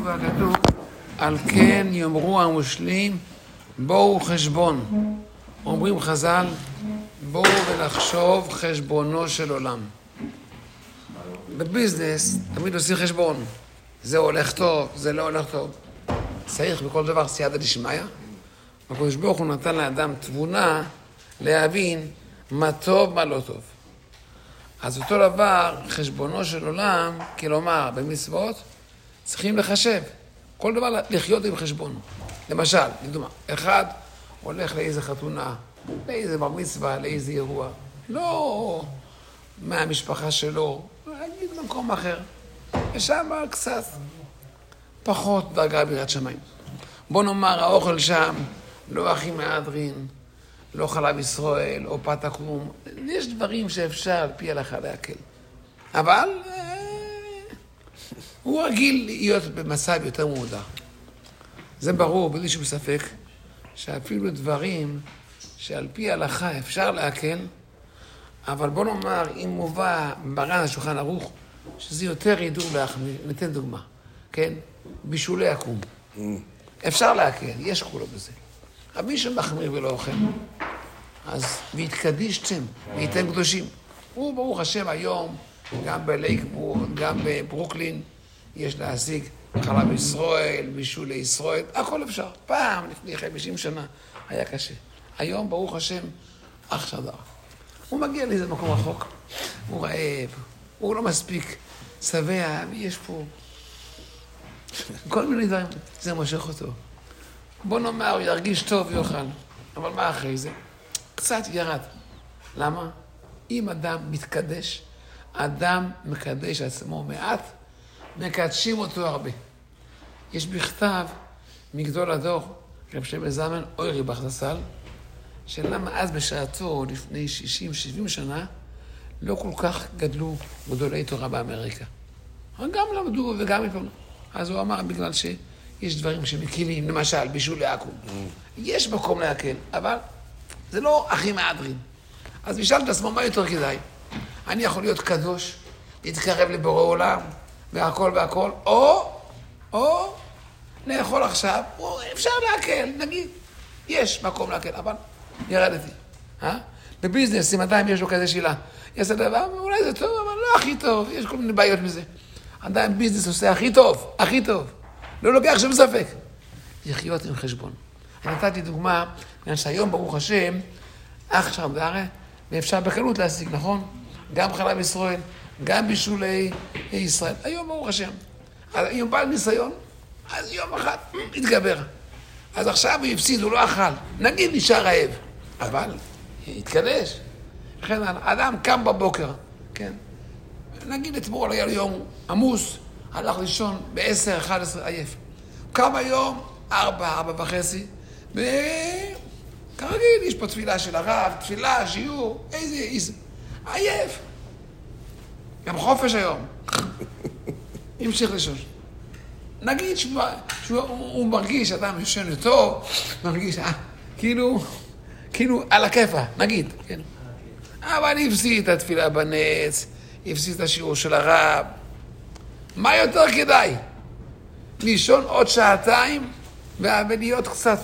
השבוע כתוב, על כן יאמרו המושלים, בואו חשבון. אומרים חז"ל, בואו ונחשוב חשבונו של עולם. בביזנס תמיד עושים חשבון. זה הולך טוב, זה לא הולך טוב. צריך בכל דבר סייעתא דשמיא. הקדוש ברוך הוא נתן לאדם תבונה להבין מה טוב, מה לא טוב. אז אותו דבר, חשבונו של עולם, כלומר, במצוות, צריכים לחשב. כל דבר לחיות עם חשבון. למשל, לדוגמה, אחד הולך לאיזה חתונה, לאיזה בר מצווה, לאיזה אירוע. לא מהמשפחה שלו, נגיד במקום אחר. ושם קצת פחות דרגה בירת שמיים. בוא נאמר, האוכל שם לא הכי מהדרין, לא חלב ישראל או פת עקום. יש דברים שאפשר על פי הלכה להקל. אבל אה, הוא רגיל להיות במצב יותר מודע. זה ברור, בלי שום ספק, שאפילו דברים שעל פי ההלכה אפשר להקל, אבל בוא נאמר, אם מובא ברן השולחן ערוך, שזה יותר ידעו להחמיר, ניתן דוגמה, כן? בישולי עקום. אפשר להקל, יש כולו בזה. אבל מי שמחמיר ולא אוכל, אז והתקדישתם, וייתן קדושים. הוא, ברוך השם, היום, גם בלייקבורד, גם בברוקלין, יש להשיג חלב ישראל, בישולי ישראל, הכל אפשר. פעם, לפני 50 שנה, היה קשה. היום, ברוך השם, אח שדר. הוא מגיע לאיזה מקום רחוק, הוא רעב, הוא לא מספיק שבע, ויש פה כל מיני דברים, זה מושך אותו. בוא נאמר, הוא ירגיש טוב ויאכל, אבל מה אחרי זה? קצת ירד. למה? אם אדם מתקדש, אדם מקדש עצמו מעט, מקדשים אותו הרבה. יש בכתב מגדול הדור, רב שלמה זלמן אוירי בחז"ל, שלמה אז בשעתו, לפני 60-70 שנה, לא כל כך גדלו גדולי תורה באמריקה. גם למדו וגם התפללו. אז הוא אמר, בגלל שיש דברים שמקילים, למשל, בישול לעכו. יש מקום להקל, אבל זה לא הכי מהדרין. אז נשאל את עצמו, מה יותר כדאי? אני יכול להיות קדוש, להתקרב לבורא עולם, והכל והכל, או, או לאכול עכשיו, או אפשר להקל, נגיד, יש מקום להקל, אבל ירדתי. אה? בביזנס, אם עדיין יש לו כזה שאלה, יעשה דבר, אולי זה טוב, אבל לא הכי טוב, יש כל מיני בעיות מזה. עדיין ביזנס עושה הכי טוב, הכי טוב. לא לוקח שום ספק. לחיות עם חשבון. נתתי דוגמה, בגלל שהיום, ברוך השם, אח שם דארה, ואפשר בקלות להשיג, נכון? גם חלב ישראל, גם בישולי ישראל. היום, ברוך השם. הוא בעל ניסיון, אז יום אחד התגבר. אז עכשיו הוא הפסיד, הוא לא אכל. נגיד נשאר רעב, אבל התקדש. וכן אדם קם בבוקר, כן? נגיד אתמול היה לו יום עמוס, הלך לישון ב-10, 11, עייף. קם היום, 4, 4 וחצי, וכרגיל, יש פה תפילה של הרב, תפילה, שיעור, איזה איזה. עייף. גם חופש היום. המשיך לישון. נגיד שהוא, שהוא הוא מרגיש, אדם ישן טוב, מרגיש, אה, כאילו, כאילו על הכיפה, נגיד, כן. אבל הפסיד את התפילה בנץ, הפסיד את השיעור של הרב. מה יותר כדאי? לישון עוד שעתיים ולהיות קצת,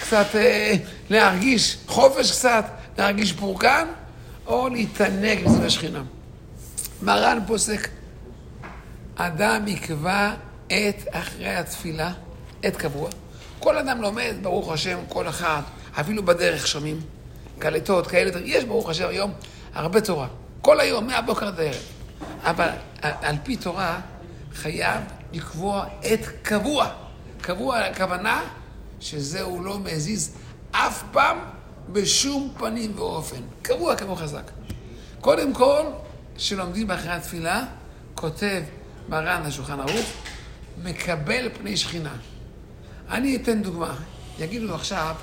קצת אה, להרגיש חופש קצת, להרגיש פורקן, או להתענג בזה השכינה. מרן פוסק, אדם יקבע עת אחרי התפילה, עת קבוע. כל אדם לומד, ברוך השם, כל אחד, אפילו בדרך שומעים, קלטות כאלה, יש ברוך השם היום הרבה תורה. כל היום, מהבוקר עד הערב. אבל על פי תורה חייב לקבוע עת קבוע. קבוע, הכוונה שזהו לא מזיז אף פעם בשום פנים ואופן. קבוע כמו חזק. קודם כל, כשלומדים באחרי התפילה, כותב מרן השולחן ערוך, מקבל פני שכינה. אני אתן דוגמה. יגידו עכשיו,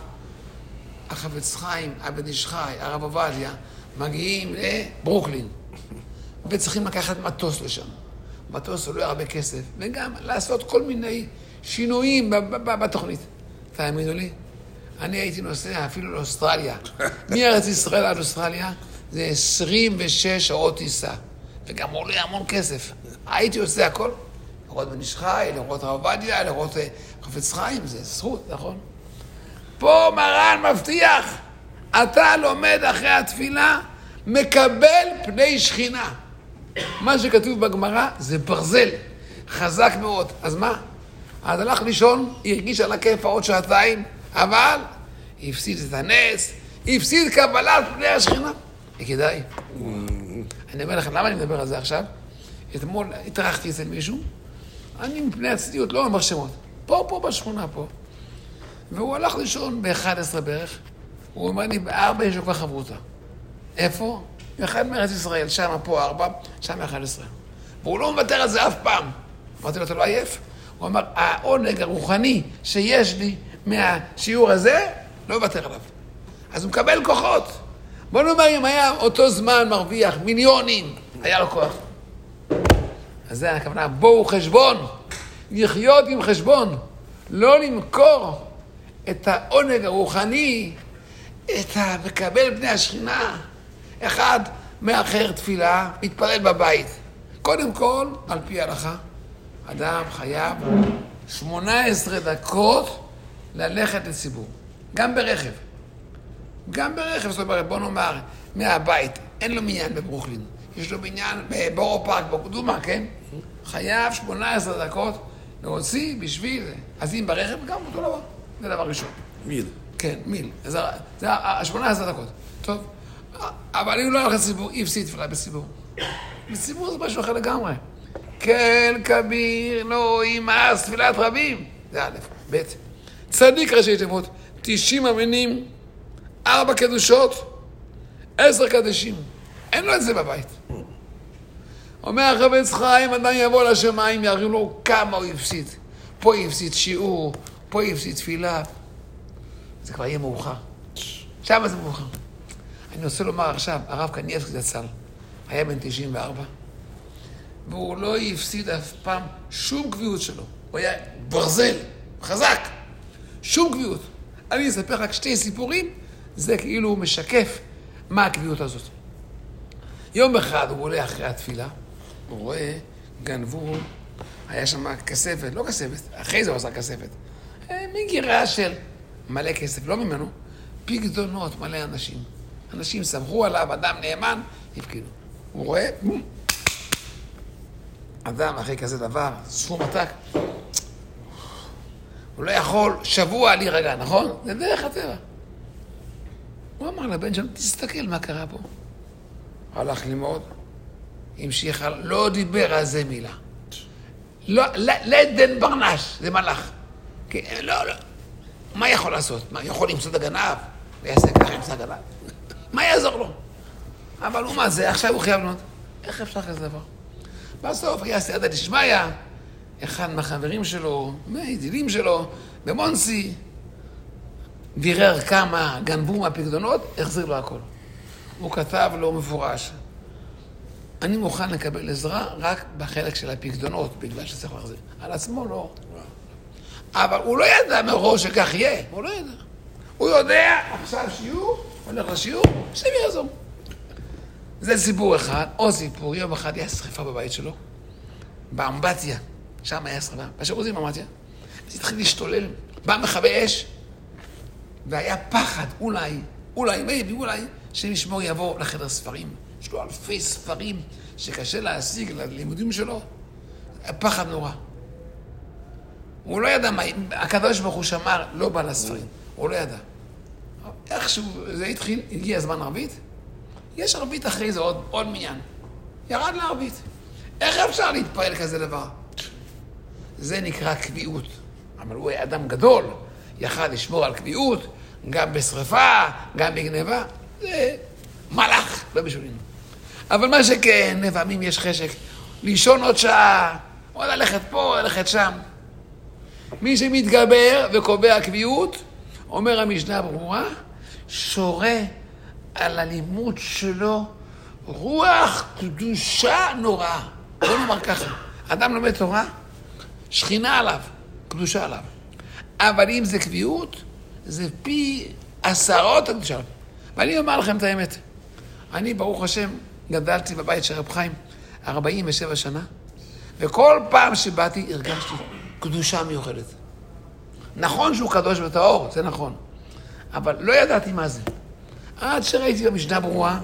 החפץ חיים, הבן איש חי, הרב עובדיה, מגיעים לברוקלין, וצריכים לקחת מטוס לשם. מטוס עולה הרבה כסף, וגם לעשות כל מיני שינויים בתוכנית. תאמינו לי, אני הייתי נוסע אפילו לאוסטרליה. מארץ ישראל עד אוסטרליה זה 26 שעות טיסה, וגם עולה המון כסף. הייתי עושה הכל, לראות בן איש חי, לראות הרב עובדיה, לראות אה, חפץ חיים, זה זכות, נכון? פה מרן מבטיח, אתה לומד אחרי התפילה, מקבל פני שכינה. מה שכתוב בגמרא זה ברזל, חזק מאוד. אז מה? אז הלך לישון, הרגיש על הכיפה עוד שעתיים, אבל הפסיד את הנס, הפסיד קבלת פני השכינה. וכדאי. אני אומר לכם, למה אני מדבר על זה עכשיו? אתמול התארחתי אצל מישהו, אני מפני הצניעות לא אומר שמות. פה, פה בשכונה, פה. והוא הלך לישון ב-11 בערך, הוא אומר לי, בארבע יש לו כבר חברותה. איפה? אחד מארץ ישראל, שם, פה ארבע, שם 11. והוא לא מוותר על זה אף פעם. אמרתי לו, אתה לא עייף? הוא אמר, העונג הרוחני שיש לי מהשיעור הזה, לא אוותר עליו. אז הוא מקבל כוחות. בוא נאמר, אם היה אותו זמן מרוויח מיליונים, היה לו כוח. אז זה הכוונה, בואו חשבון, לחיות עם חשבון, לא למכור את העונג הרוחני, את המקבל בני השכינה. אחד מאחר תפילה, מתפלל בבית. קודם כל, על פי ההלכה, אדם חייב 18 דקות ללכת לציבור, גם ברכב. גם ברכב, זאת אומרת, בוא נאמר, מהבית, אין לו מניין בברוקלין, יש לו בניין בבורו פארק, בקדומה, כן? חייב 18 דקות להוציא בשביל זה. אז אם ברכב, גם אותו דבר. זה דבר ראשון. מיל. כן, מיל. זה, זה ה-18 דקות. טוב. אבל אם לא הלך לציבור, אי אפשר תפילה בציבור. בציבור זה משהו אחר לגמרי. כן, כביר, לא ימאס, תפילת רבים. זה א', ב', צדיק ראשי תיבות, 90 אמינים, ארבע קדושות, עשר קדשים. אין לו את זה בבית. אומר החפץ חיים, אדם יבוא לשמיים, יראו לו כמה הוא הפסיד. פה הפסיד שיעור, פה הפסיד תפילה. זה כבר יהיה מאוחר. שם זה מאוחר. אני רוצה לומר עכשיו, הרב קניאבסקי זצ"ל, היה בן 94, והוא לא הפסיד אף פעם שום קביעות שלו. הוא היה ברזל, חזק, שום קביעות. אני אספר רק שתי סיפורים, זה כאילו משקף מה הקביעות הזאת. יום אחד הוא עולה אחרי התפילה, הוא רואה, גנבו, היה שם כספת, לא כספת, אחרי זה הוא עשה כספת. אה, מגירה של מלא כסף, לא ממנו, פקדונות, מלא אנשים. אנשים סמכו עליו, אדם נאמן, הפקידו. הוא רואה, אדם אחרי כזה דבר, סכום עתק, הוא לא יכול שבוע להירגע, נכון? זה דרך הטבע. הוא אמר לבן שלו, תסתכל מה קרה פה. הלך ללמוד, המשיך, לא דיבר על זה מילה. לא, לדן ברנש, זה מלאך. כן, לא, לא. מה יכול לעשות? מה, יכול למצוא את הגנב? ויעשה ככה, ימצא הגנב. מה יעזור לו? אבל הוא מה זה, עכשיו הוא חייב ללמוד. איך אפשר כזה דבר? בסוף היה סייעתא דשמיא, אחד מהחברים שלו, מהידידים שלו, במונסי, בירר כמה גנבו מהפקדונות, החזיר לו הכל. הוא כתב לו מפורש, אני מוכן לקבל עזרה רק בחלק של הפקדונות, בגלל שצריך להחזיר. על עצמו לא. אבל הוא לא ידע מראש שכך יהיה, הוא לא ידע. הוא יודע, עכשיו שיעור, הולך לשיעור, השם יעזור. זה סיפור אחד. עוד סיפור, יום אחד היה שרפה בבית שלו, באמבטיה, שם היה שרפה, בשירותים באמבטיה. אז התחיל להשתולל, בא מכבי אש, והיה פחד, אולי, אולי, מייבי, אולי, השם ישמור יבוא לחדר ספרים. יש לו אלפי ספרים שקשה להשיג ללימודים שלו. פחד נורא. הוא לא ידע מה, הקדוש ברוך הוא שמר, לא בא לספרים, הוא לא ידע. איכשהו זה התחיל, הגיע זמן ערבית, יש ערבית אחרי זה עוד, עוד מניין. ירד לערבית. איך אפשר להתפעל כזה דבר? זה נקרא קביעות. אבל הוא היה אדם גדול, יכל לשמור על קביעות, גם בשרפה, גם בגניבה. זה מלאך, לא בשבילנו. אבל מה שכן, לפעמים יש חשק לישון עוד שעה, או ללכת פה, ללכת שם. מי שמתגבר וקובע קביעות, אומר המשנה ברורה, שורה על הלימוד שלו רוח קדושה נוראה. בוא נאמר ככה, אדם לומד תורה, שכינה עליו, קדושה עליו. אבל אם זה קביעות, זה פי עשרות עליו. ואני אומר לכם את האמת, אני, ברוך השם, גדלתי בבית של רב חיים 47 שנה. וכל פעם שבאתי הרגשתי קדושה מיוחדת. נכון שהוא קדוש וטהור, זה נכון, אבל לא ידעתי מה זה. עד שראיתי במשנה ברורה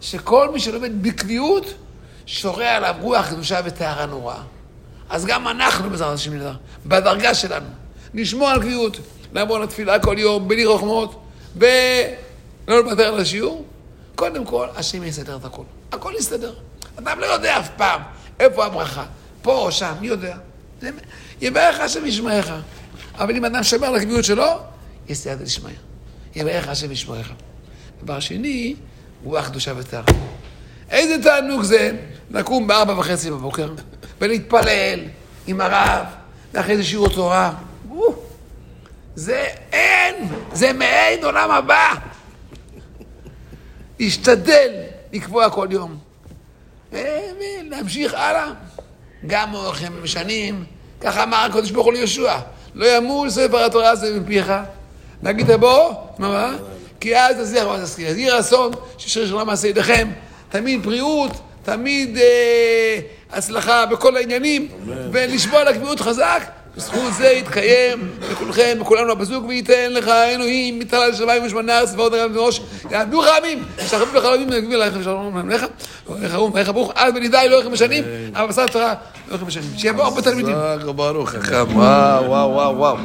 שכל מי שלומד בקביעות, שורה עליו רוח קדושה וטהרה נוראה. אז גם אנחנו, בעזרת השם בדרגה שלנו, נשמור על קביעות, לעבור לתפילה כל יום, בלי רוחמות, ולא לוותר על השיעור. קודם כל, השם יסדר את הכל. הכל יסתדר. אדם לא יודע אף פעם איפה הברכה, פה או שם, מי יודע? יברך השם ישמעך. אבל אם אדם שומר על הקביעות שלו, יסייעתא דשמיא. יברך השם ישמעך. דבר שני, רוח קדושה וטהרה. איזה תענוג זה לקום בארבע וחצי בבוקר ולהתפלל עם הרב, ואחרי זה שיעור תורה. זה אין, זה מעין עולם הבא. להשתדל לקבוע כל יום. ולהמשיך הלאה. גם אורחים משנים, ככה אמר הקדוש ברוך הוא ליהושע, לא ימול ספר התורה הזה מפיך. נגיד בוא, מה? כי אז תזיח ואז תזכיר. יהי רצון ששריר שלום מעשה ידיכם, תמיד בריאות, תמיד אה, הצלחה בכל העניינים, ולשמוע על הקביעות חזק. בזכות זה יתקיים לכולכם וכולנו הפסוק וייתן לך אלוהים מתעלה לשמיים ושמונה ארץ ועוד רב מראש יעמדו לך עמים. שכבו לך רבים ונגביל לך עליך ארום ואיך ברוך עד ונידאי לא לכם משנים אבל בשר תורה לא לכם משנים. שיבואו הרבה תלמידים. ברוך, חכם, וואו, וואו, וואו.